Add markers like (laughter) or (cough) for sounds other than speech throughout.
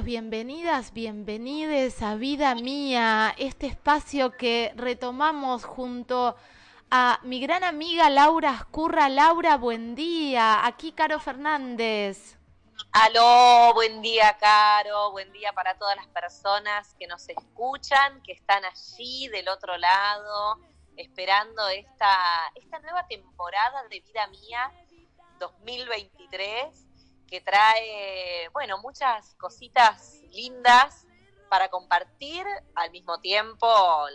Bienvenidas, bienvenides a Vida Mía, este espacio que retomamos junto a mi gran amiga Laura Escurra. Laura, buen día. Aquí Caro Fernández. Aló, buen día, Caro. Buen día para todas las personas que nos escuchan, que están allí del otro lado, esperando esta, esta nueva temporada de Vida Mía 2023 que trae, bueno, muchas cositas lindas para compartir, al mismo tiempo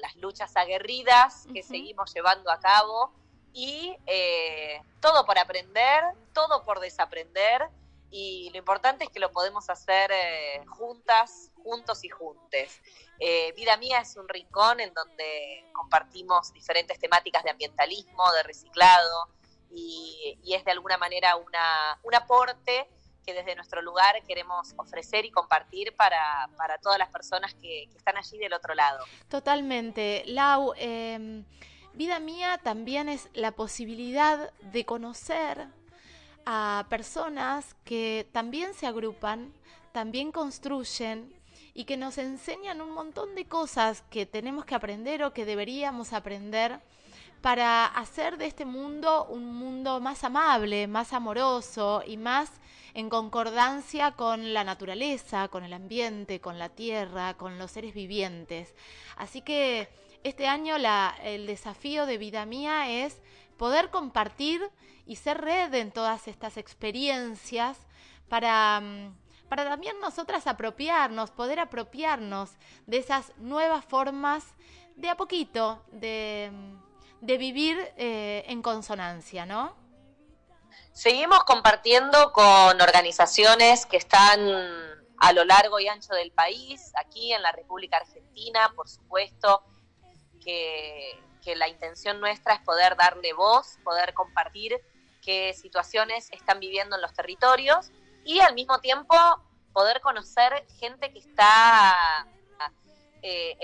las luchas aguerridas que seguimos llevando a cabo y eh, todo por aprender, todo por desaprender y lo importante es que lo podemos hacer eh, juntas, juntos y juntes. Eh, Vida Mía es un rincón en donde compartimos diferentes temáticas de ambientalismo, de reciclado y, y es de alguna manera una, un aporte que desde nuestro lugar queremos ofrecer y compartir para, todas las personas que, están allí del otro lado. Totalmente. Lau, em, vida mía también es la posibilidad de conocer a personas que también se agrupan, también construyen y que nos enseñan un montón de cosas que tenemos que aprender o que deberíamos aprender para hacer de este mundo un mundo más amable, más amoroso y más en concordancia con la naturaleza, con el ambiente, con la tierra, con los seres vivientes. Así que este año el desafío de vida mía es poder compartir y ser red en todas estas experiencias para, mm, para también nosotras apropiarnos, poder apropiarnos de esas nuevas formas de a poquito de, de vivir eh, en consonancia, ¿no? Seguimos compartiendo con organizaciones que están a lo largo y ancho del país, aquí en la República Argentina, por supuesto, que, la intención nuestra es poder darle voz, poder compartir qué situaciones están viviendo en los territorios y al mismo tiempo poder conocer gente que está eh,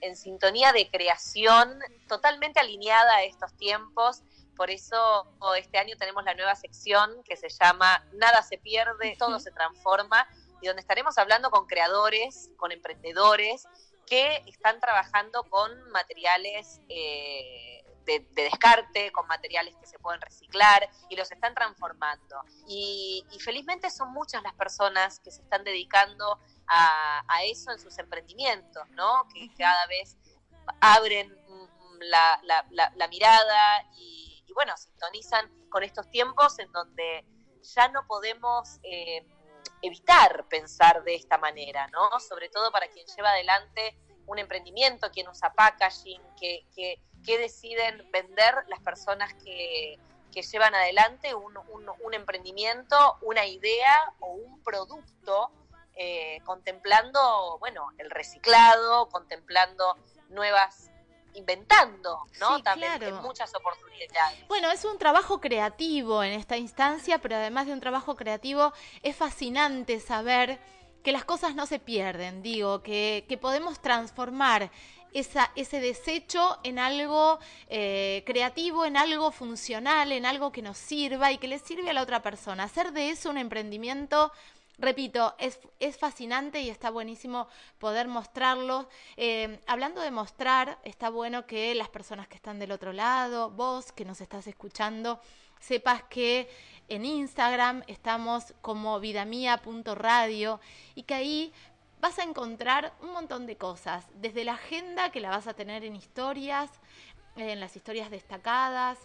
en, sintonía de creación totalmente alineada a estos tiempos. Por eso este año tenemos la nueva sección que se llama Nada se pierde, todo se transforma, y donde estaremos hablando con creadores, con emprendedores que están trabajando con materiales eh, de, descarte, con materiales que se pueden reciclar y los están transformando. Y, felizmente son muchas las personas que se están dedicando a, eso en sus emprendimientos, ¿no? Que cada vez abren la, la mirada y y bueno, sintonizan con estos tiempos en donde ya no podemos eh, evitar pensar de esta manera, ¿no? Sobre todo para quien lleva adelante un emprendimiento, quien usa packaging, que, que, deciden vender las personas que, llevan adelante un, emprendimiento, una idea o un producto, eh, contemplando, bueno, el reciclado, contemplando nuevas inventando, ¿no? También en muchas oportunidades. Bueno, es un trabajo creativo en esta instancia, pero además de un trabajo creativo, es fascinante saber que las cosas no se pierden, digo, que, que podemos transformar esa, ese desecho en algo eh, creativo, en algo funcional, en algo que nos sirva y que le sirve a la otra persona. Hacer de eso un emprendimiento repito, es, es, fascinante y está buenísimo poder mostrarlo. Eh, hablando de mostrar, está bueno que las personas que están del otro lado, vos que nos estás escuchando, sepas que en Instagram estamos como vidamia.radio y que ahí vas a encontrar un montón de cosas, desde la agenda que la vas a tener en historias, en las historias destacadas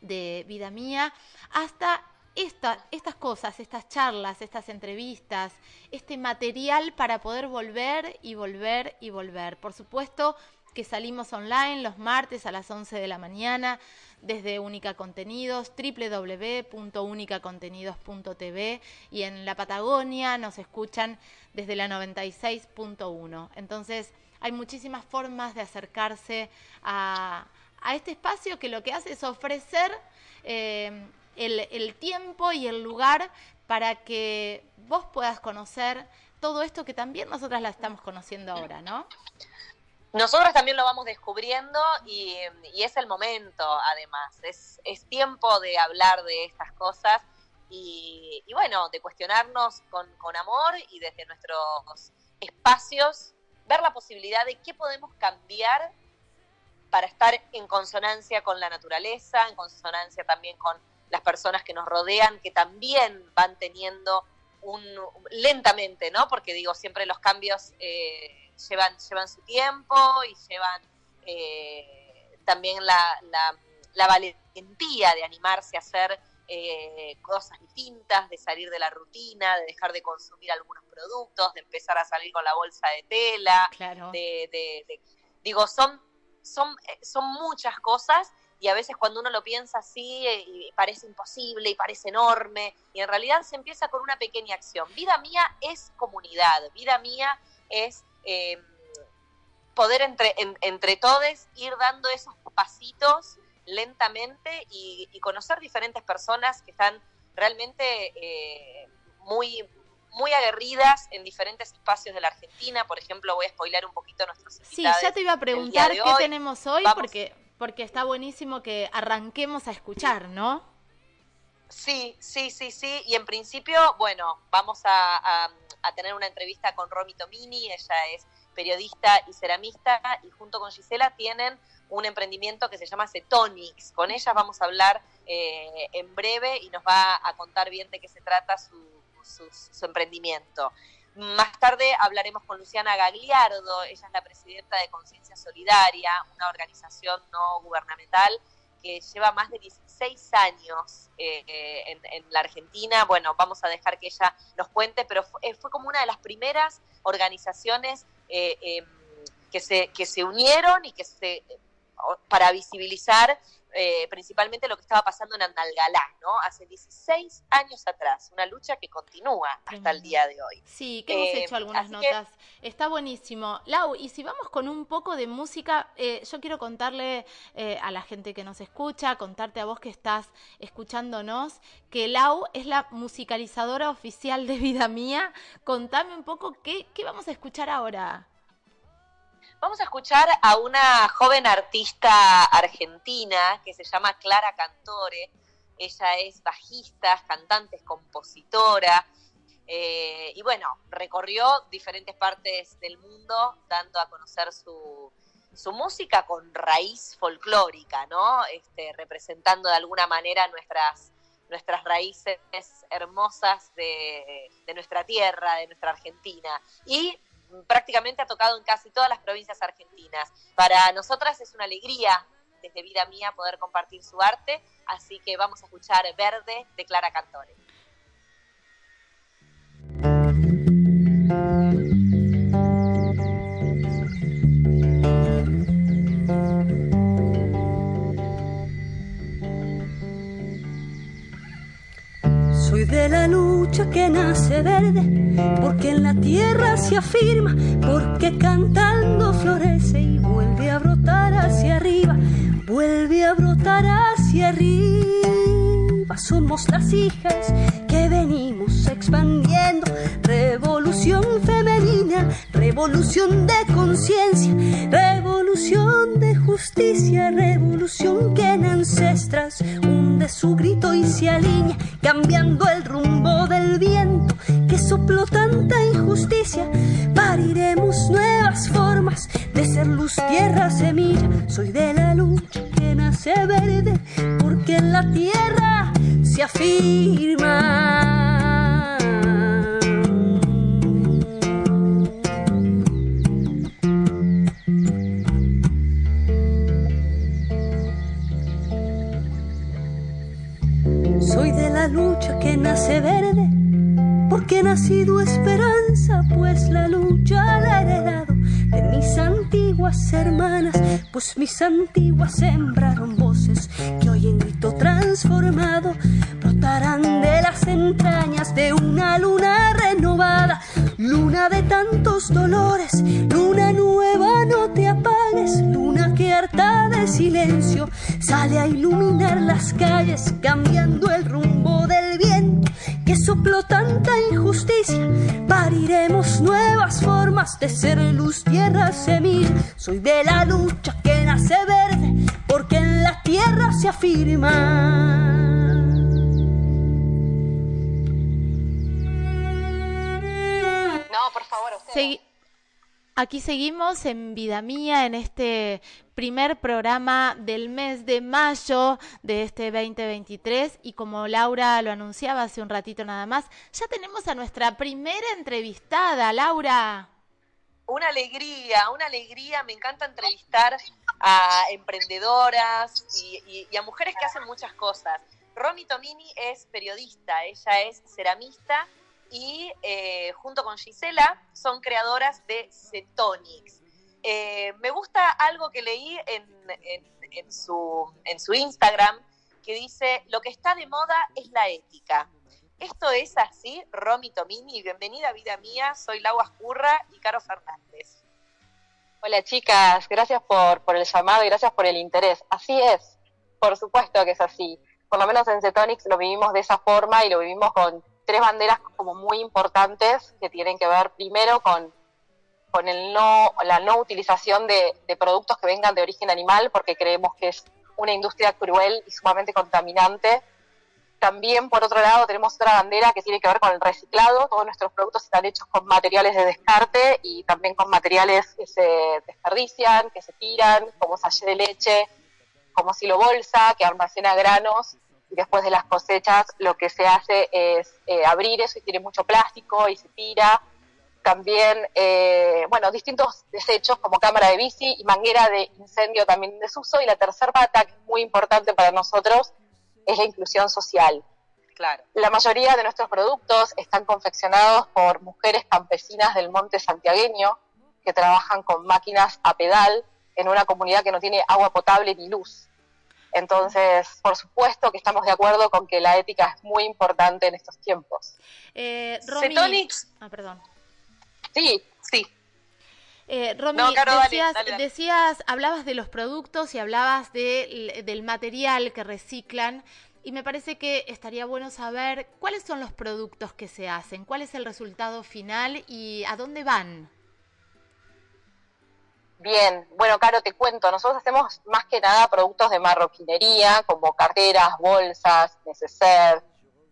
de Vida Mía, hasta estas cosas, estas charlas, estas entrevistas, este material para poder volver y volver y volver. Por supuesto que salimos online los martes a las 11 de la mañana desde Única Contenidos, www.unicacontenidos.tv y en la Patagonia nos escuchan desde la 96.1. Entonces hay muchísimas formas de acercarse a, este espacio que lo que hace es ofrecer... Eh, el, tiempo y el lugar para que vos puedas conocer todo esto que también nosotras la estamos conociendo ahora, ¿no? Nosotros también lo vamos descubriendo y, es el momento, además. Es, tiempo de hablar de estas cosas y, bueno, de cuestionarnos con, con amor y desde nuestros espacios, ver la posibilidad de qué podemos cambiar para estar en consonancia con la naturaleza, en consonancia también con las personas que nos rodean, que también van teniendo un, lentamente, ¿no? Porque digo, siempre los cambios eh, llevan, llevan su tiempo y llevan eh, también la, la, valentía de animarse a hacer eh, cosas distintas, de salir de la rutina, de dejar de consumir algunos productos, de empezar a salir con la bolsa de tela, claro. de, digo, son, son, son muchas cosas y a veces cuando uno lo piensa así eh, parece imposible y parece enorme y en realidad se empieza con una pequeña acción. Vida mía es comunidad, vida mía es eh, poder entre, entre todos ir dando esos pasitos lentamente y, conocer diferentes personas que están realmente eh, muy muy aguerridas en diferentes espacios de la Argentina. Por ejemplo, voy a spoiler un poquito nuestros Sí, ya te iba a preguntar qué tenemos hoy, porque porque está buenísimo que arranquemos a escuchar, ¿no? Sí, sí, sí, sí. Y en principio, bueno, vamos a, tener una entrevista con Romy Tomini, ella es periodista y ceramista, y junto con Gisela tienen un emprendimiento que se llama Cetonics. Con ellas vamos a hablar eh, en breve y nos va a contar bien de qué se trata su emprendimiento. Más tarde hablaremos con Luciana Gagliardo, ella es la presidenta de Conciencia Solidaria, una organización no gubernamental que lleva más de 16 años eh, en, la Argentina. Bueno, vamos a dejar que ella nos cuente, pero fue, eh, como una de las primeras organizaciones eh, em, que, se, que se unieron y que se para visibilizar eh, principalmente lo que estaba pasando en Andalgalá, ¿no? Hace 16 años atrás, una lucha que continúa hasta el día de hoy. Sí, que hemos eh, hecho algunas notas. Está buenísimo. Lau, y si vamos con un poco de música, eh, yo quiero contarle a la gente que nos escucha, contarte a vos que estás escuchándonos, que Lau es la musicalizadora oficial de Vida Mía. Contame un poco qué, qué vamos a escuchar ahora. Vamos a escuchar a una joven artista argentina que se llama Clara Cantore. Ella es bajista, cantante, compositora. Eh, y bueno, recorrió diferentes partes del mundo dando a conocer su, música con raíz folclórica, ¿no? Este, representando de alguna manera nuestras, nuestras raíces hermosas de, de nuestra tierra, de nuestra Argentina. Y prácticamente ha tocado en casi todas las provincias argentinas. Para nosotras es una alegría desde vida mía poder compartir su arte, así que vamos a escuchar Verde de Clara Cantore. Lucha que nace verde, porque en la tierra se afirma, porque cantando florece y vuelve a brotar hacia arriba, vuelve a brotar hacia arriba. Somos las hijas que venimos expandiendo, revolución femenina, revolución de conciencia, revolución de justicia, revolución que en ancestras hunde su grito y se alinea, cambiando el rumbo del viento que sopló tanta injusticia. Pariremos nuevas formas de ser luz, tierra, semilla. Soy de la lucha que nace verde, porque en la tierra se afirma. Lucha que nace verde, porque nacido esperanza, pues la lucha la he heredado de mis antiguas hermanas, pues mis antiguas sembraron voces que hoy en grito transformado brotarán de las entrañas de una luna renovada, luna de tantos dolores, sale a iluminar las calles cambiando el rumbo del viento que sopló tanta injusticia. Pariremos nuevas formas de ser luz, tierra, semilla. Soy de la lucha que nace verde porque en la tierra se afirma. No, por favor, usted. Sí. Aquí seguimos en Vida Mía, en este primer programa del mes de mayo de este 2023 y como Laura lo anunciaba hace un ratito nada más, ya tenemos a nuestra primera entrevistada, Laura. Una alegría, una alegría, me encanta entrevistar a emprendedoras y, a mujeres que hacen muchas cosas. Romy Tomini es periodista, ella es ceramista y eh, junto con Gisela son creadoras de Cetonics. Eh, me gusta algo que leí en, su, en su Instagram que dice, lo que está de moda es la ética. Esto es así, Romy Tomini, bienvenida a Vida Mía, soy Laura Curra y Caro Fernández. Hola chicas, gracias por, por el llamado y gracias por el interés. Así es, por supuesto que es así. Por lo menos en Cetonics lo vivimos de esa forma y lo vivimos con tres banderas como muy importantes que tienen que ver primero con, con el no, la no utilización de, productos que vengan de origen animal, porque creemos que es una industria cruel y sumamente contaminante. También, por otro lado, tenemos otra bandera que tiene que ver con el reciclado. Todos nuestros productos están hechos con materiales de descarte y también con materiales que se desperdician, que se tiran, como sallé de leche, como silo bolsa, que almacena granos después de las cosechas lo que se hace es eh, abrir eso y tiene mucho plástico y se tira. También, eh, bueno, distintos desechos como cámara de bici y manguera de incendio también en desuso. Y la tercera pata, que es muy importante para nosotros, es la inclusión social. Claro. La mayoría de nuestros productos están confeccionados por mujeres campesinas del monte santiagueño que trabajan con máquinas a pedal en una comunidad que no tiene agua potable ni luz. Entonces, por supuesto que estamos de acuerdo con que la ética es muy importante en estos tiempos. Eh, Ah, perdón. Sí, sí. Eh, Romy, decías, hablabas de los productos y hablabas del material que reciclan y me parece que estaría bueno saber cuáles son los productos que se hacen, cuál es el resultado final y a dónde van. Bien, bueno, Caro, te cuento, nosotros hacemos más que nada productos de marroquinería, como carteras, bolsas, neceser,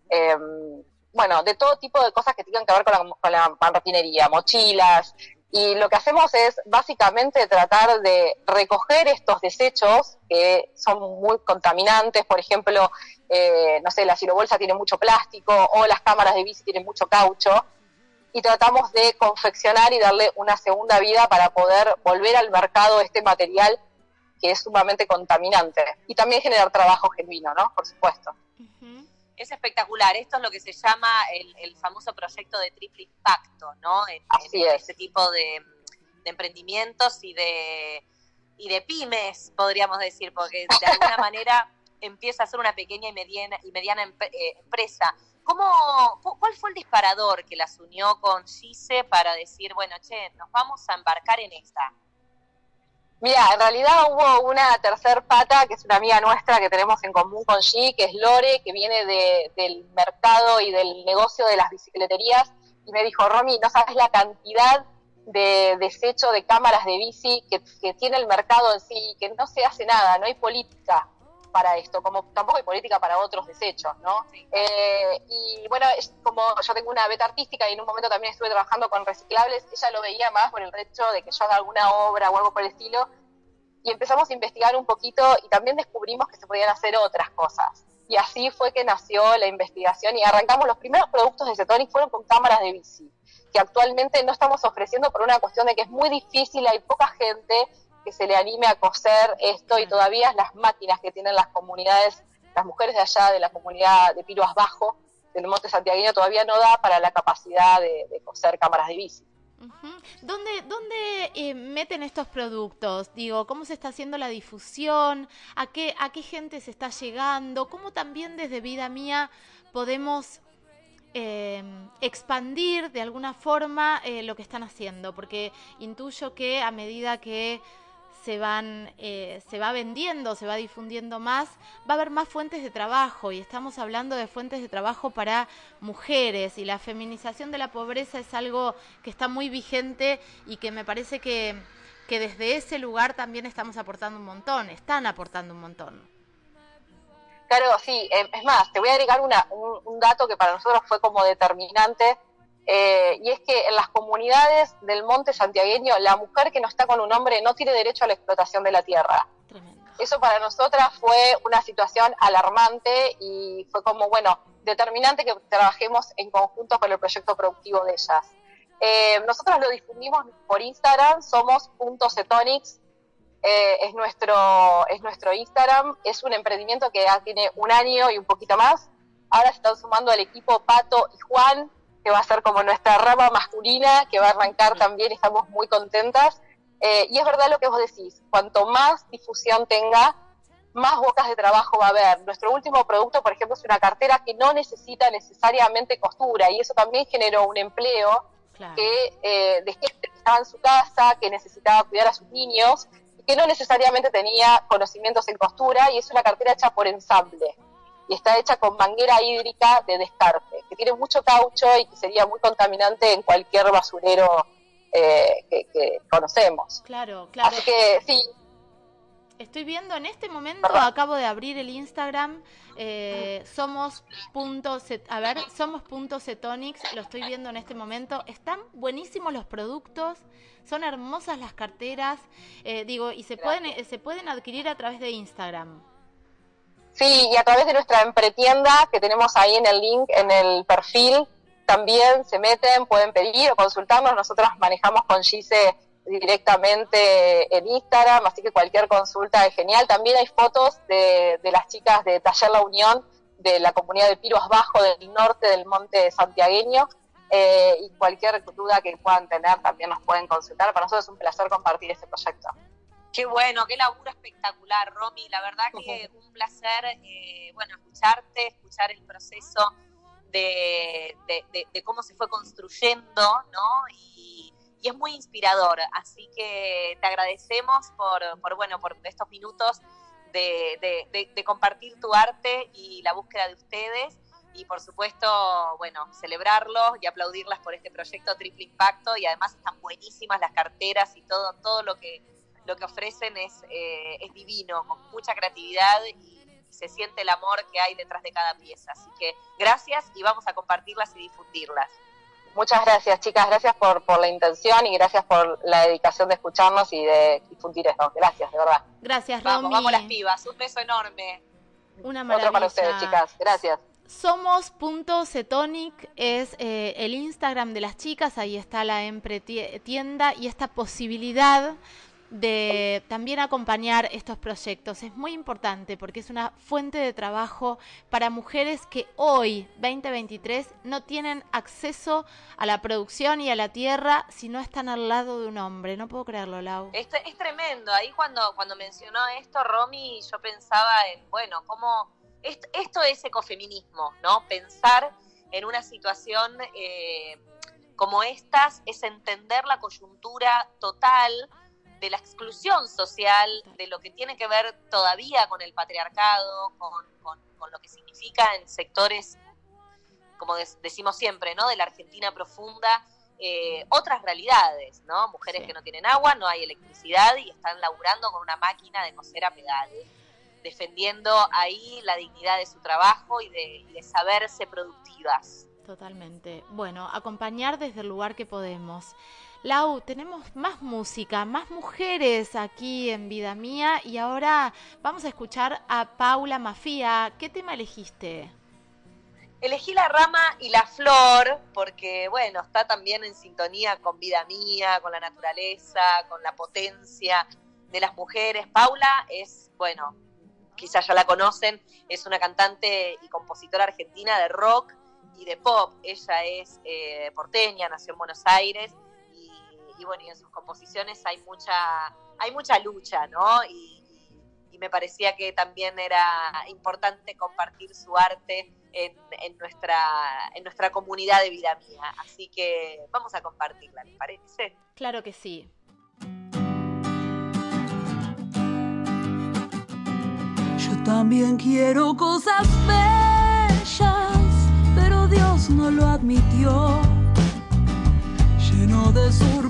em, bueno, de todo tipo de cosas que tengan que ver con la, con la marroquinería, mochilas, y lo que hacemos es básicamente tratar de recoger estos desechos que son muy contaminantes, por ejemplo, eh, no sé, la silobolsa tiene mucho plástico o las cámaras de bici tienen mucho caucho, y tratamos de confeccionar y darle una segunda vida para poder volver al mercado este material que es sumamente contaminante y también generar trabajo genuino, ¿no? Por supuesto. Es espectacular. Esto es lo que se llama el, famoso proyecto de triple impacto, ¿no? En, Así es. Este tipo de, emprendimientos y de, y de pymes, podríamos decir, porque de alguna (laughs) manera empieza a ser una pequeña y mediana, y mediana eh, empresa ¿Cómo, ¿Cuál fue el disparador que las unió con Gise para decir, bueno, che, nos vamos a embarcar en esta? Mira, en realidad hubo una tercer pata, que es una amiga nuestra que tenemos en común con G, que es Lore, que viene del mercado y del negocio de las bicicleterías, y me dijo, Romy, no sabes la cantidad de desecho de cámaras de bici que tiene el mercado en sí, que no se hace nada, no hay política para esto, como tampoco hay política para otros desechos, ¿no? Eh, y bueno, como yo tengo una beta artística y en un momento también estuve trabajando con reciclables, ella lo veía más por el hecho de que yo haga alguna obra o algo por el estilo, y empezamos a investigar un poquito y también descubrimos que se podían hacer otras cosas. Y así fue que nació la investigación y arrancamos los primeros productos de Cetonic fueron con cámaras de bici, que actualmente no estamos ofreciendo por una cuestión de que es muy difícil, hay poca gente que se le anime a coser esto y todavía las máquinas que tienen las comunidades, las mujeres de allá de la comunidad de Piruas Bajo, del Monte Santiagueño, todavía no da para la capacidad de, coser cámaras de bici. ¿Dónde, dónde eh, meten estos productos? Digo, ¿cómo se está haciendo la difusión? ¿A qué, ¿A qué gente se está llegando? ¿Cómo también desde Vida Mía podemos eh, expandir de alguna forma eh, lo que están haciendo? Porque intuyo que a medida que se van eh, se va vendiendo, se va difundiendo más, va a haber más fuentes de trabajo y estamos hablando de fuentes de trabajo para mujeres y la feminización de la pobreza es algo que está muy vigente y que me parece que, que desde ese lugar también estamos aportando un montón, están aportando un montón. Claro, sí, em, es más, te voy a agregar una, un, dato que para nosotros fue como determinante eh, y es que en las comunidades del monte santiagueño, la mujer que no está con un hombre no tiene derecho a la explotación de la tierra. Eso para nosotras fue una situación alarmante y fue como, bueno, determinante que trabajemos en conjunto con el proyecto productivo de ellas. Eh, nosotros lo difundimos por Instagram, somos .cetonics, eh, es, nuestro, es nuestro Instagram, es un emprendimiento que ya tiene un año y un poquito más. Ahora se están sumando al equipo Pato y Juan, que va a ser como nuestra rama masculina, que va a arrancar también, estamos muy contentas. Eh, y es verdad lo que vos decís, cuanto más difusión tenga, más bocas de trabajo va a haber. Nuestro último producto, por ejemplo, es una cartera que no necesita necesariamente costura y eso también generó un empleo que eh, de gente que estaba en su casa, que necesitaba cuidar a sus niños que no necesariamente tenía conocimientos en costura y es una cartera hecha por ensamble y está hecha con manguera hídrica de descarte, que tiene mucho caucho y que sería muy contaminante en cualquier basurero eh, que, conocemos. Claro, claro. Así que sí. Estoy viendo en este momento, acabo de abrir el Instagram, eh, somos punto a ver, somos punto cetonics, lo estoy viendo en este momento. Están buenísimos los productos, son hermosas las carteras, eh, digo, y se pueden, eh, se pueden adquirir a través de Instagram. Sí, y a través de nuestra empretienda que tenemos ahí en el link, en el perfil, también se meten, pueden pedir o consultarnos. Nosotros manejamos con Gise directamente en Instagram, así que cualquier consulta es genial. También hay fotos de, las chicas de Taller La Unión, de la comunidad de Piros Bajo del norte del monte santiagueño. Eh, y cualquier duda que puedan tener también nos pueden consultar. Para nosotros es un placer compartir este proyecto. Qué bueno, qué laburo espectacular, Romy. La verdad que (laughs) un placer, eh, bueno, escucharte, escuchar el proceso de, cómo se fue construyendo, ¿no? Y, es muy inspirador. Así que te agradecemos por, por bueno, por estos minutos de, compartir tu arte y la búsqueda de ustedes. Y por supuesto, bueno, celebrarlos y aplaudirlas por este proyecto Triple Impacto. Y además están buenísimas las carteras y todo, todo lo que lo que ofrecen es, eh, es divino, con mucha creatividad y se siente el amor que hay detrás de cada pieza. Así que gracias y vamos a compartirlas y difundirlas. Muchas gracias, chicas. Gracias por, por la intención y gracias por la dedicación de escucharnos y de difundir esto. Gracias, de verdad. Gracias, Romy. Vamos, vamos las pibas. Un beso enorme. Una maravilla. Otro para ustedes, chicas. Gracias. Somos.cetonic es eh, el Instagram de las chicas, ahí está la tienda y esta posibilidad de también acompañar estos proyectos. Es muy importante porque es una fuente de trabajo para mujeres que hoy, 2023, no tienen acceso a la producción y a la tierra si no están al lado de un hombre. No puedo creerlo, Lau. Es, es tremendo. Ahí cuando, cuando mencionó esto, Romy, yo pensaba en, bueno, cómo esto, es ecofeminismo, ¿no? Pensar en una situación... Eh, como estas es entender la coyuntura total de la exclusión social, de lo que tiene que ver todavía con el patriarcado, con, lo que significa en sectores, como decimos siempre, ¿no? De la Argentina profunda, eh, otras realidades, ¿no? Mujeres que no tienen agua, no hay electricidad y están laburando con una máquina de coser a pedal, defendiendo ahí la dignidad de su trabajo y de, y de saberse productivas. Totalmente. Bueno, acompañar desde el lugar que podemos. Lau, tenemos más música, más mujeres aquí en Vida Mía y ahora vamos a escuchar a Paula Mafía. ¿Qué tema elegiste? Elegí la rama y la flor porque, bueno, está también en sintonía con Vida Mía, con la naturaleza, con la potencia de las mujeres. Paula es, bueno, quizás ya la conocen, es una cantante y compositora argentina de rock y de pop. Ella es eh, porteña, nació en Buenos Aires y bueno, y en sus composiciones hay mucha, hay mucha lucha, ¿no? Y, me parecía que también era importante compartir su arte en, en, nuestra, en nuestra comunidad de vida mía. Así que vamos a compartirla, ¿les parece? Claro que sí. Yo también quiero cosas bellas, pero Dios no lo admitió de surcos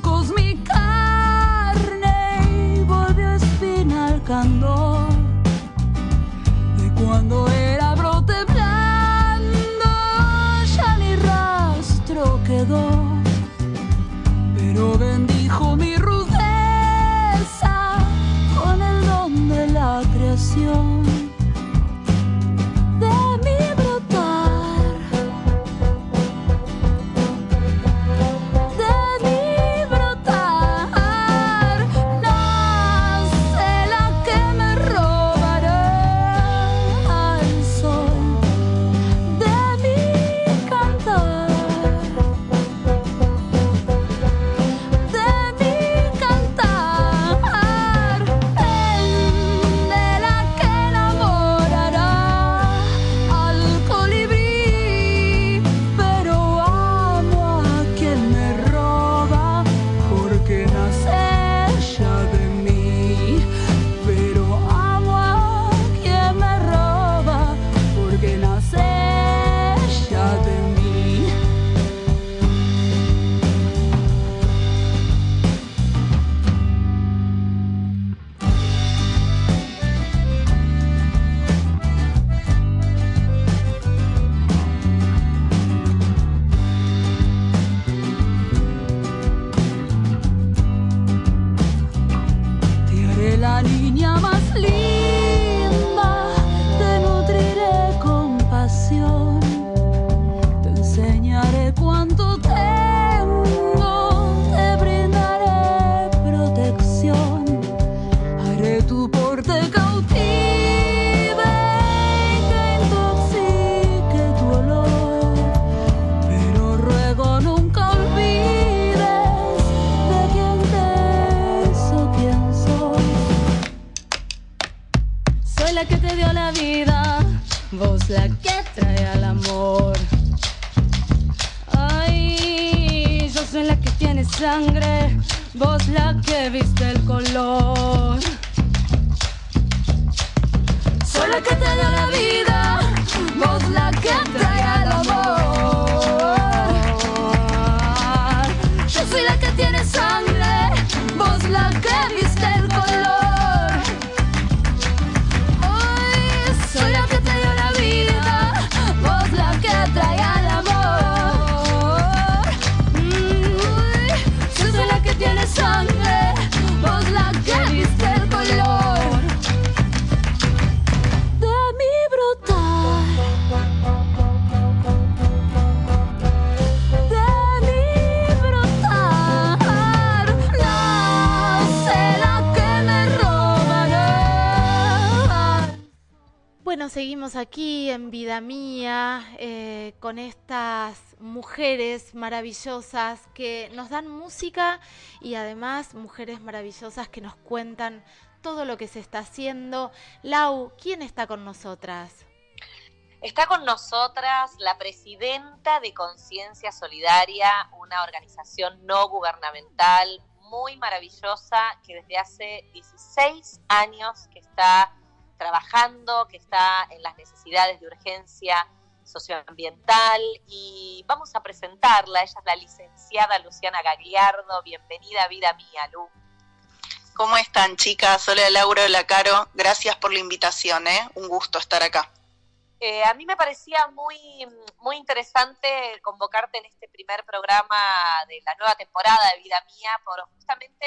cuando era voz la que trae al amor. Ay, yo soy la que tiene sangre, vos la que viste el color. Soy la que te da la vida, vos la que trae aquí en Vida Mía eh, con estas mujeres maravillosas que nos dan música y además mujeres maravillosas que nos cuentan todo lo que se está haciendo. Lau, ¿quién está con nosotras? Está con nosotras la presidenta de Conciencia Solidaria, una organización no gubernamental muy maravillosa que desde hace 16 años que está trabajando, que está en las necesidades de urgencia socioambiental y vamos a presentarla. Ella es la licenciada Luciana Gagliardo. Bienvenida Vida Mía, Lu. ¿Cómo están, chicas? Hola, Laura, hola, Caro. Gracias por la invitación, ¿eh? Un gusto estar acá. Eh, a mí me parecía muy, muy interesante convocarte en este primer programa de la nueva temporada de Vida Mía por justamente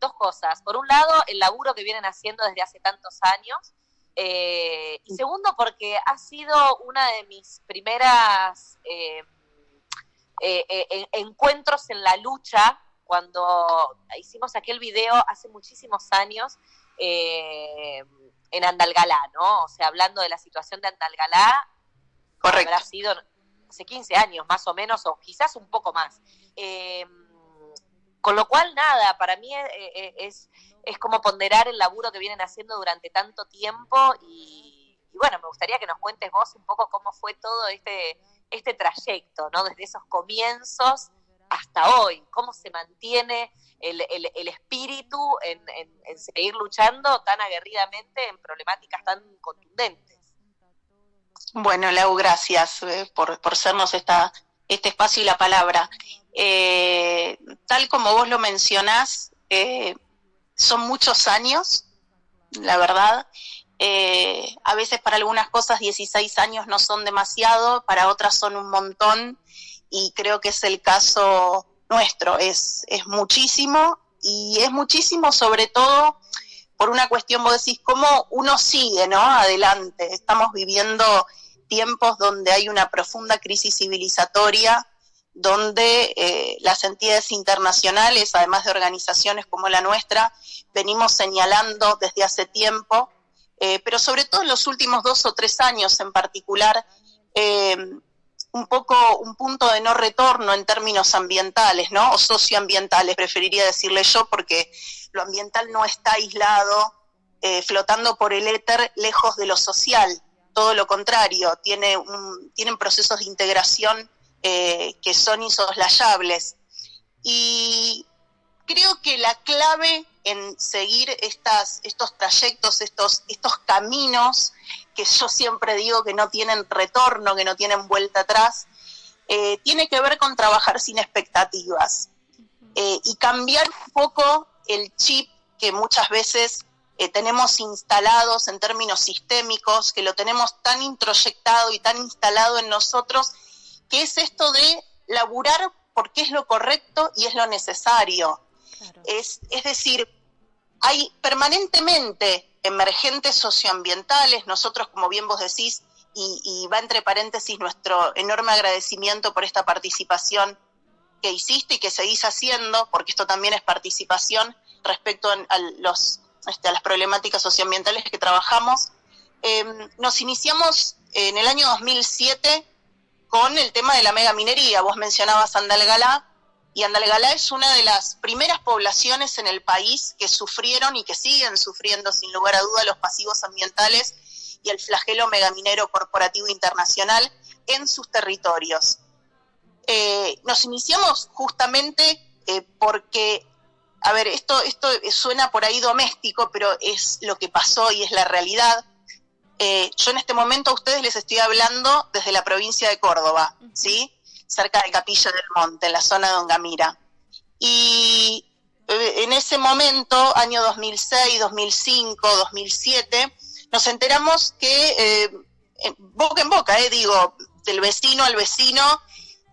dos cosas. Por un lado, el laburo que vienen haciendo desde hace tantos años. Eh, y segundo, porque ha sido una de mis primeras eh, eh, encuentros en la lucha cuando hicimos aquel video hace muchísimos años en Andalgalá, ¿no? O sea, hablando de la situación de Andalgalá, Correcto. habrá sido hace 15 años más o menos, o quizás un poco más. Con lo cual, nada, para mí eh, eh, es, es, como ponderar el laburo que vienen haciendo durante tanto tiempo y, bueno, me gustaría que nos cuentes vos un poco cómo fue todo este, este trayecto, ¿no? Desde esos comienzos hasta hoy, cómo se mantiene el, el, espíritu en, en, seguir luchando tan aguerridamente en problemáticas tan contundentes. Bueno, Lau, gracias eh, por, por sernos esta, este espacio y la palabra. Eh, tal como vos lo mencionás, eh, son muchos años, la verdad. Eh, a veces para algunas cosas 16 años no son demasiado, para otras son un montón. y creo que es el caso nuestro, es, es muchísimo y es muchísimo sobre todo por una cuestión, vos decís, cómo uno sigue, ¿no? Adelante. Estamos viviendo tiempos donde hay una profunda crisis civilizatoria, donde eh, las entidades internacionales, además de organizaciones como la nuestra, venimos señalando desde hace tiempo, eh, pero sobre todo en los últimos dos o tres años en particular, eh, un poco un punto de no retorno en términos ambientales, ¿no? O socioambientales, preferiría decirle yo, porque lo ambiental no está aislado, flotando por el éter lejos de lo social, todo lo contrario, tiene tienen procesos de integración eh, que son insoslayables. Y creo que la clave en seguir estas, estos trayectos, estos, estos caminos que yo siempre digo que no tienen retorno, que no tienen vuelta atrás, eh, tiene que ver con trabajar sin expectativas eh, y cambiar un poco el chip que muchas veces eh, tenemos instalados en términos sistémicos, que lo tenemos tan introyectado y tan instalado en nosotros, que es esto de laburar porque es lo correcto y es lo necesario. Es, es decir, hay permanentemente emergentes socioambientales, nosotros, como bien vos decís, y, va entre paréntesis nuestro enorme agradecimiento por esta participación que hiciste y que seguís haciendo, porque esto también es participación respecto a, los, este, a las problemáticas socioambientales que trabajamos. Em, nos iniciamos en el año 2007 con el tema de la megaminería. Vos mencionabas Andalgalá, y Andalgalá es una de las primeras poblaciones en el país que sufrieron y que siguen sufriendo sin lugar a duda los pasivos ambientales y el flagelo megaminero corporativo internacional en sus territorios. Eh, nos iniciamos justamente eh, porque, a ver, esto, esto suena por ahí doméstico, pero es lo que pasó y es la realidad. Eh, yo en este momento a ustedes les estoy hablando desde la provincia de Córdoba, ¿sí? cerca de Capilla del Monte, en la zona de Ongamira. Y eh, en ese momento, año 2006, 2005, 2007, nos enteramos que, eh, boca en boca, eh, digo, del vecino al vecino,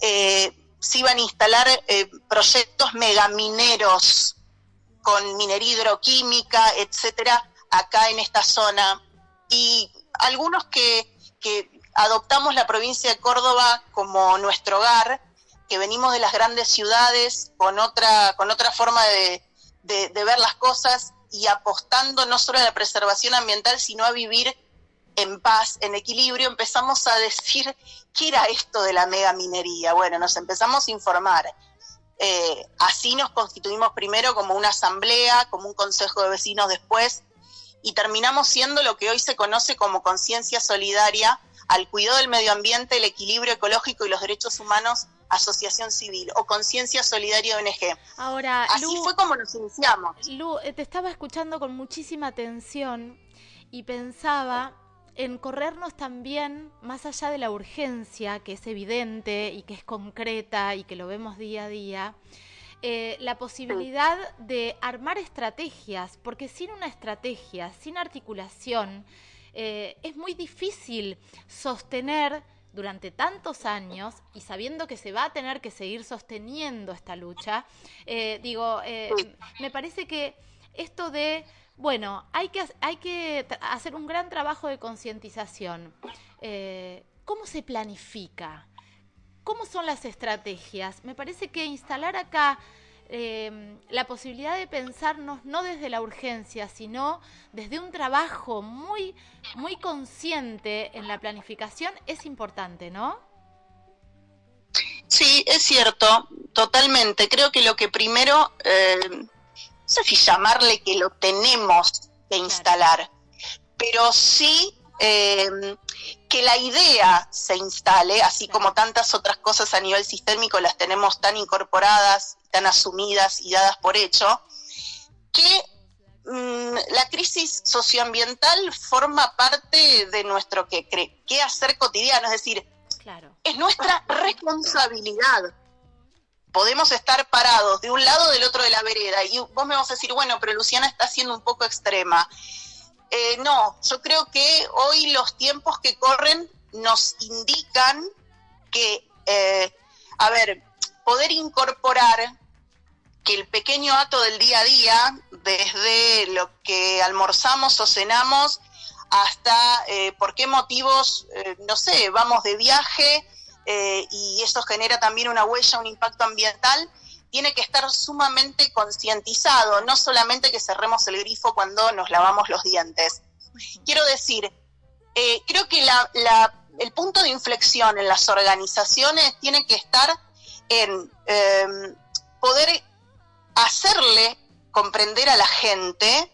eh, se iban a instalar proyectos megamineros con minería hidroquímica, etcétera, acá en esta zona. Y algunos que, adoptamos la provincia de Córdoba como nuestro hogar, que venimos de las grandes ciudades con otra, con otra forma de, ver las cosas y apostando no solo a la preservación ambiental, sino a vivir en paz, en equilibrio, empezamos a decir, ¿qué era esto de la mega minería? Bueno, nos empezamos a informar. Eh, así nos constituimos primero como una asamblea, como un consejo de vecinos después, y terminamos siendo lo que hoy se conoce como conciencia solidaria, al cuidado del medio ambiente, el equilibrio ecológico y los derechos humanos, Asociación Civil o Conciencia Solidaria ONG. Ahora, Así fue como nos iniciamos. Lu, eh, te estaba escuchando con muchísima atención y pensaba en corrernos también más allá de la urgencia, que es evidente y que es concreta y que lo vemos día a día, eh, la posibilidad de armar estrategias, porque sin una estrategia, sin articulación, eh, es muy difícil sostener durante tantos años y sabiendo que se va a tener que seguir sosteniendo esta lucha, eh, digo, me parece que esto de, bueno, hay que, hay que hacer un gran trabajo de concientización. ¿Cómo se planifica? ¿Cómo son las estrategias? Me parece que instalar acá Em, la posibilidad de pensarnos no desde la urgencia, sino desde un trabajo muy, muy consciente en la planificación es importante, ¿no? Sí, es cierto, totalmente. Creo que lo que primero, eh, no sé si llamarle que lo tenemos que instalar, pero sí eh, que la idea se instale, así como tantas otras cosas a nivel sistémico las tenemos tan incorporadas, tan asumidas y dadas por hecho, que mm, la crisis socioambiental forma parte de nuestro que, que hacer cotidiano, es decir, es nuestra responsabilidad. Podemos estar parados de un lado o del otro de la vereda y vos me vas a decir, bueno, pero Luciana está siendo un poco extrema. Eh, no, yo creo que hoy los tiempos que corren nos indican que eh, a ver, poder incorporar que el pequeño acto del día a día, desde lo que almorzamos o cenamos, hasta eh, por qué motivos, eh, no sé, vamos de viaje eh, y eso genera también una huella, un impacto ambiental, tiene que estar sumamente concientizado, no solamente que cerremos el grifo cuando nos lavamos los dientes. Quiero decir, creo que el punto de inflexión en las organizaciones tiene que estar en poder hacerle comprender a la gente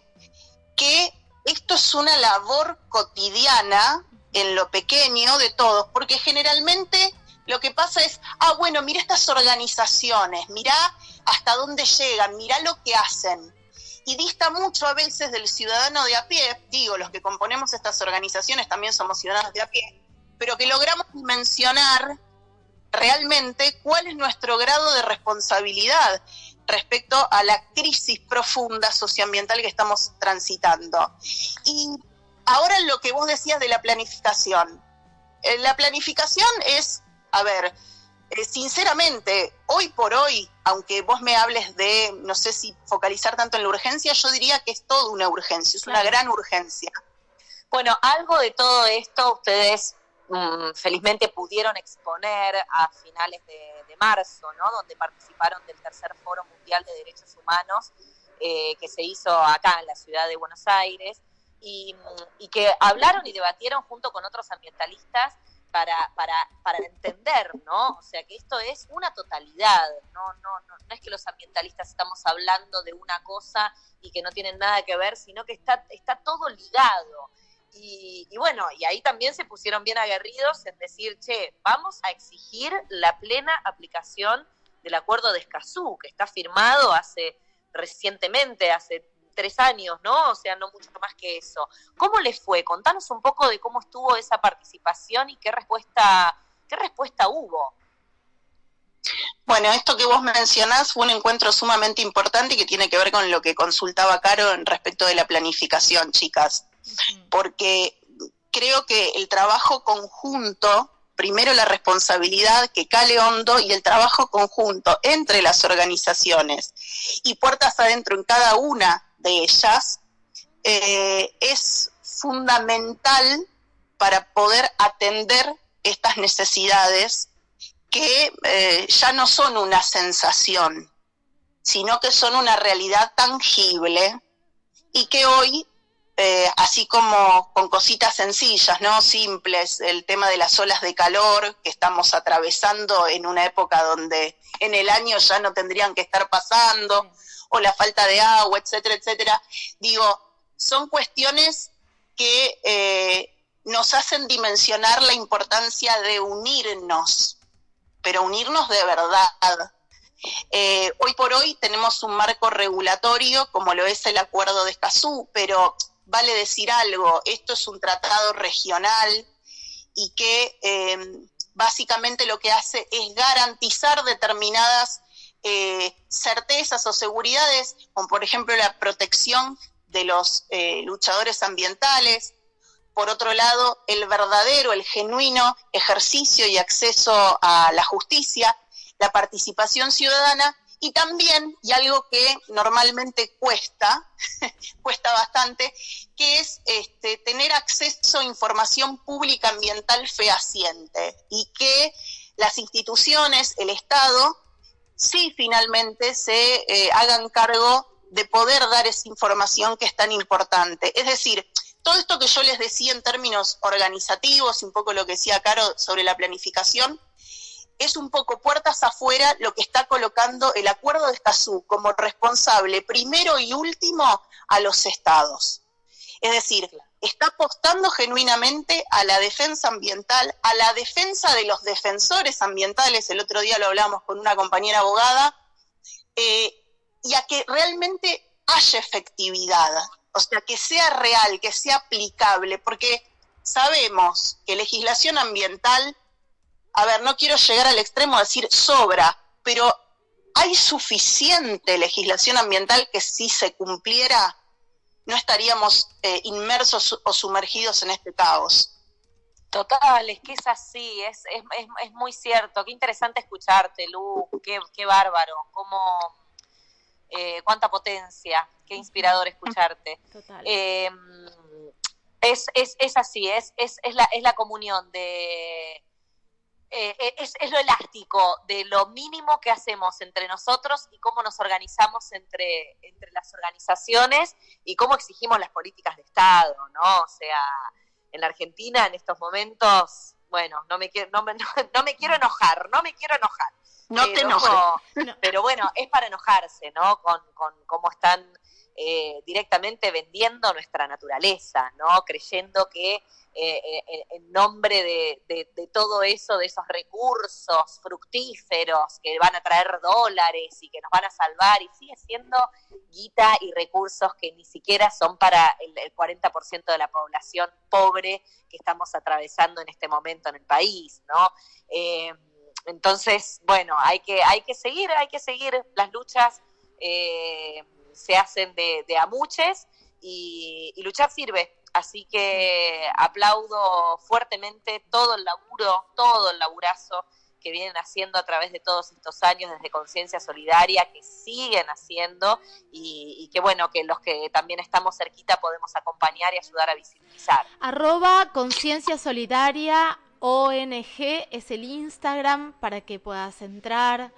que esto es una labor cotidiana en lo pequeño de todos, porque generalmente lo que pasa es, ah, bueno, mira estas organizaciones, mira hasta dónde llegan, mira lo que hacen. Y dista mucho a veces del ciudadano de a pie, digo, los que componemos estas organizaciones también somos ciudadanos de a pie, pero que logramos mencionar realmente cuál es nuestro grado de responsabilidad respecto a la crisis profunda socioambiental que estamos transitando. Y ahora lo que vos decías de la planificación. Eh, la planificación es, a ver, eh, sinceramente, hoy por hoy, aunque vos me hables de, no sé si focalizar tanto en la urgencia, yo diría que es toda una urgencia, es una gran urgencia. Bueno, algo de todo esto ustedes Mm, felizmente pudieron exponer a finales de, marzo, ¿no? donde participaron del tercer Foro Mundial de Derechos Humanos eh, que se hizo acá en la ciudad de Buenos Aires y, que hablaron y debatieron junto con otros ambientalistas para, para, para entender, ¿no? O sea, que esto es una totalidad, no, no, no, no es que los ambientalistas estamos hablando de una cosa y que no tienen nada que ver, sino que está, está todo ligado. Y, bueno, y ahí también se pusieron bien aguerridos en decir, che, vamos a exigir la plena aplicación del acuerdo de Escazú, que está firmado hace recientemente, hace tres años, ¿no? O sea, no mucho más que eso. ¿Cómo les fue? Contanos un poco de cómo estuvo esa participación y qué respuesta, qué respuesta hubo. Bueno, esto que vos mencionás fue un encuentro sumamente importante y que tiene que ver con lo que consultaba Caro en respecto de la planificación, chicas porque creo que el trabajo conjunto, primero la responsabilidad que cale hondo y el trabajo conjunto entre las organizaciones y puertas adentro en cada una de ellas, eh, es fundamental para poder atender estas necesidades que eh, ya no son una sensación, sino que son una realidad tangible y que hoy eh, así como con cositas sencillas, ¿no? Simples, el tema de las olas de calor que estamos atravesando en una época donde en el año ya no tendrían que estar pasando, o la falta de agua, etcétera, etcétera. Digo, son cuestiones que eh, nos hacen dimensionar la importancia de unirnos, pero unirnos de verdad. Eh, hoy por hoy tenemos un marco regulatorio como lo es el Acuerdo de Escazú, pero vale decir algo, esto es un tratado regional y que em, básicamente lo que hace es garantizar determinadas eh, certezas o seguridades, como por ejemplo la protección de los eh, luchadores ambientales, por otro lado, el verdadero, el genuino ejercicio y acceso a la justicia, la participación ciudadana y también, y algo que normalmente cuesta, (laughs) cuesta bastante, que es este, tener acceso a información pública ambiental fehaciente y que las instituciones, el Estado, sí finalmente se eh, hagan cargo de poder dar esa información que es tan importante. Es decir, todo esto que yo les decía en términos organizativos, un poco lo que decía Caro sobre la planificación, es un poco puertas afuera lo que está colocando el acuerdo de Escazú como responsable primero y último a los estados. Es decir, está apostando genuinamente a la defensa ambiental, a la defensa de los defensores ambientales, el otro día lo hablamos con una compañera abogada, eh, y a que realmente haya efectividad, o sea, que sea real, que sea aplicable, porque sabemos que legislación ambiental a ver, no quiero llegar al extremo de decir sobra, pero hay suficiente legislación ambiental que si se cumpliera no estaríamos eh, inmersos o sumergidos en este caos. Total, es que es así, es, es, es, muy cierto. Qué interesante escucharte, Lu, qué, qué bárbaro, cómo, eh, cuánta potencia, qué inspirador escucharte. Total. Em, es, es, es así, es, es, es, la, es la comunión de... Eh, eh, es, es, lo elástico de lo mínimo que hacemos entre nosotros y cómo nos organizamos entre, entre las organizaciones y cómo exigimos las políticas de Estado, ¿no? O sea, en la Argentina en estos momentos, bueno, no me, quiero, no me, (laughs) no, me quiero enojar, no me quiero enojar. No te enojes. Pero bueno, es para enojarse, ¿no? Con, con cómo están eh, directamente vendiendo nuestra naturaleza, ¿no? Creyendo que eh, eh, en nombre de, todo eso, de esos recursos fructíferos que van a traer dólares y que nos van a salvar, y sigue siendo guita y recursos que ni siquiera son para el, 40% de la población pobre que estamos atravesando en este momento en el país, ¿no? Entonces, bueno, hay que, hay que seguir, hay que seguir las luchas. Se hacen de, de amuches y, luchar sirve. Así que aplaudo fuertemente todo el laburo, todo el laburazo que vienen haciendo a través de todos estos años desde Conciencia Solidaria, que siguen haciendo y, que bueno, que los que también estamos cerquita podemos acompañar y ayudar a visibilizar. Arroba Conciencia Solidaria ONG es el Instagram para que puedas entrar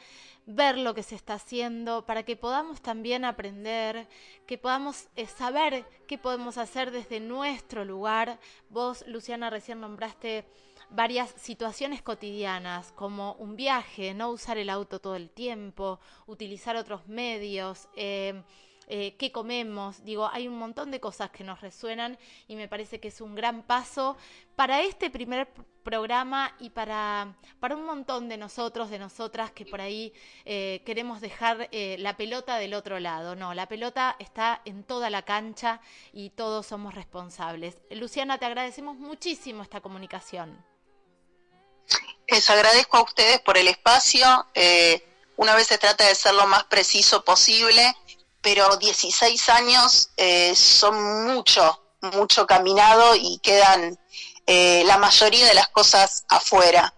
ver lo que se está haciendo, para que podamos también aprender, que podamos eh, saber qué podemos hacer desde nuestro lugar. Vos, Luciana, recién nombraste varias situaciones cotidianas, como un viaje, no usar el auto todo el tiempo, utilizar otros medios. Eh, eh, qué comemos, digo, hay un montón de cosas que nos resuenan y me parece que es un gran paso para este primer programa y para, para un montón de nosotros, de nosotras que por ahí eh, queremos dejar eh, la pelota del otro lado. No, la pelota está en toda la cancha y todos somos responsables. Luciana, te agradecemos muchísimo esta comunicación. Les agradezco a ustedes por el espacio. una vez se trata de ser lo más preciso posible pero 16 años eh, son mucho, mucho caminado y quedan eh, la mayoría de las cosas afuera.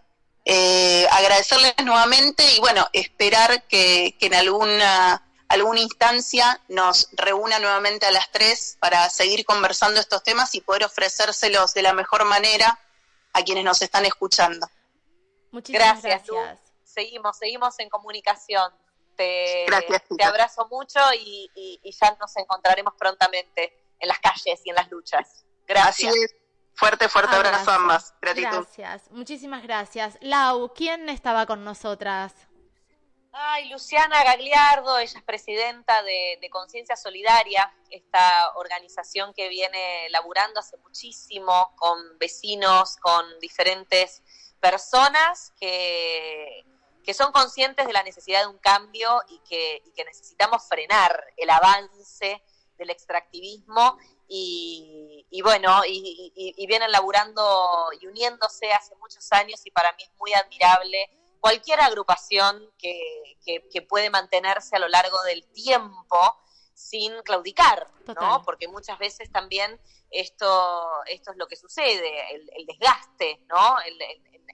Eh, agradecerles nuevamente y bueno, esperar que, en alguna, alguna instancia nos reúna nuevamente a las tres para seguir conversando estos temas y poder ofrecérselos de la mejor manera a quienes nos están escuchando. Muchísimas gracias. gracias. Seguimos, seguimos en comunicación. Te, te abrazo mucho y, ya nos encontraremos prontamente en las calles y en las luchas. Gracias. Fuerte, fuerte abrazo, a ambas. Gratitud. Gracias, muchísimas gracias. Lau, ¿quién estaba con nosotras? Ay, Luciana Gagliardo, ella es presidenta de, de Conciencia Solidaria, esta organización que viene laburando hace muchísimo con vecinos, con diferentes personas que, que son conscientes de la necesidad de un cambio y que, necesitamos frenar el avance del extractivismo y, bueno, y, vienen laburando y uniéndose hace muchos años y para mí es muy admirable cualquier agrupación que, puede mantenerse a lo largo del tiempo sin claudicar, ¿no? Porque muchas veces también esto, esto es lo que sucede, el, desgaste, ¿no?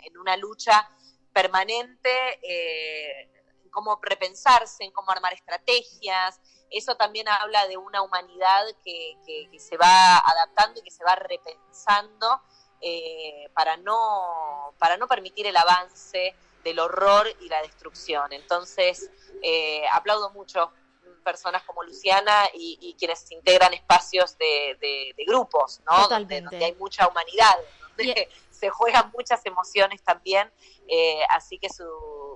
en una lucha permanente, eh, en cómo repensarse, en cómo armar estrategias. Eso también habla de una humanidad que, se va adaptando y que se va repensando eh, para, no, para no permitir el avance del horror y la destrucción. Entonces, eh, aplaudo mucho personas como Luciana y, quienes integran espacios de, grupos, ¿no? Donde, hay mucha humanidad, donde se juegan muchas emociones también eh, así que su,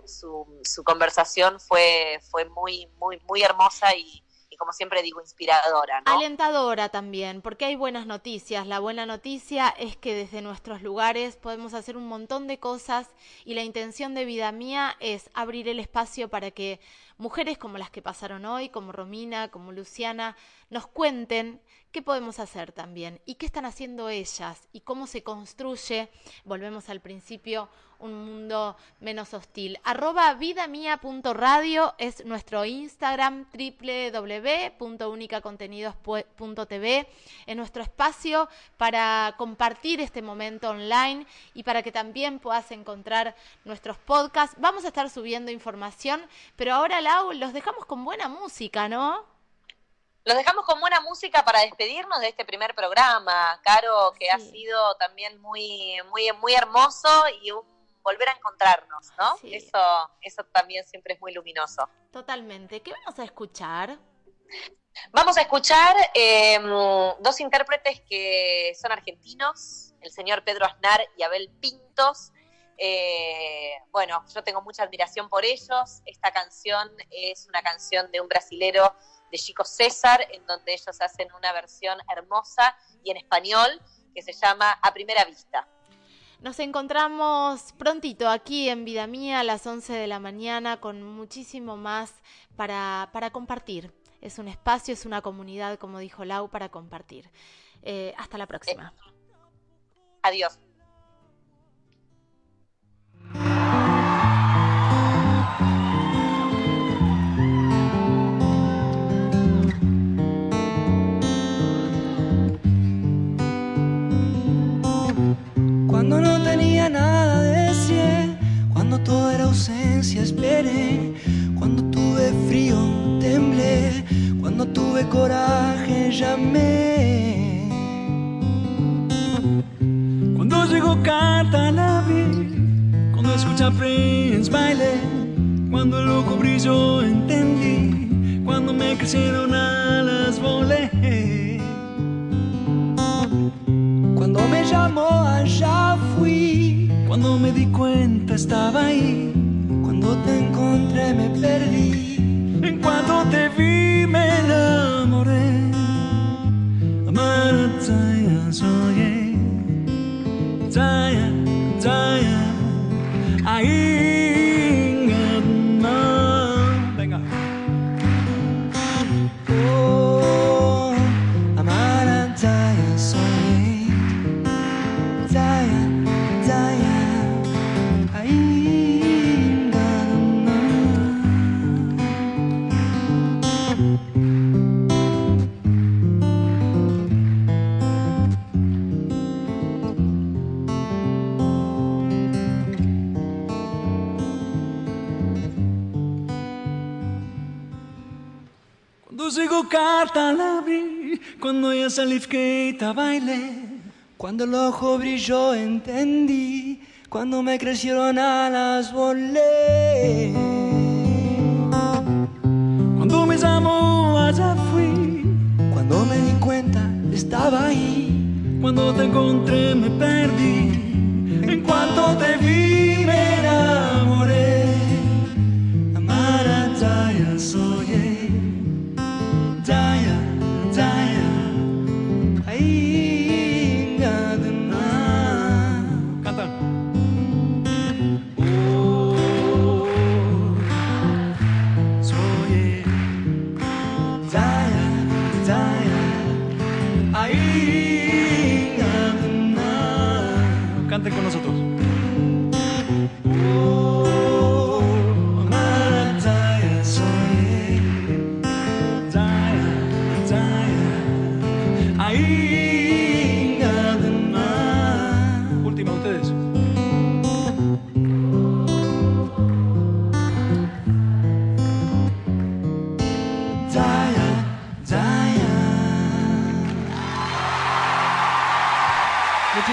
su, conversación fue, fue muy, muy, muy hermosa y, como siempre digo, inspiradora. Alentadora también, porque hay buenas noticias. La buena noticia es que desde nuestros lugares podemos hacer un montón de cosas y la intención de vida mía es abrir el espacio para que mujeres como las que pasaron hoy, como Romina, como Luciana, nos cuenten qué podemos hacer también y qué están haciendo ellas y cómo se construye, volvemos al principio, un mundo menos hostil. Arroba vidamia.radio es nuestro Instagram, www.unicacontenidos.tv, en nuestro espacio para compartir este momento online y para que también puedas encontrar nuestros podcasts. Vamos a estar subiendo información, pero ahora, Lau, los dejamos con buena música, ¿no? Los dejamos con buena música para despedirnos de este primer programa, Caro, que ha sido también muy, muy, muy hermoso y un volver a encontrarnos, ¿no? Eso, eso también siempre es muy luminoso. Totalmente. ¿Qué vamos a escuchar? Vamos a escuchar em, dos intérpretes que son argentinos, el señor Pedro Aznar y Abel Pintos. Eh, bueno, yo tengo mucha admiración por ellos. Esta canción es una canción de un brasilero de Chico César, en donde ellos hacen una versión hermosa y en español que se llama A Primera Vista. Nos encontramos prontito aquí en Vida Mía a las 11 de la mañana con muchísimo más para, para compartir. Es un espacio, es una comunidad, como dijo Lau, para compartir. Eh, hasta la próxima. Adiós. Todo era ausencia esperé, cuando tuve frío temblé, cuando tuve coraje llamé. Cuando llegó carta la vi, cuando escucha Prince bailé, cuando el ojo brilló entendí, cuando me crecieron alas volé. Cuando me llamó fui. Cuando me di cuenta estaba ahí. Cuando te encontré me perdí. En cuanto te vi Llegó carta la abrí, cuando ella salí fiqueita bailé. Cuando el ojo brilló entendí, cuando me crecieron alas volé. Cuando me llamó allá fui, Cuando me di cuenta estaba ahí. cuando te encontré me perdí. En cuanto te vi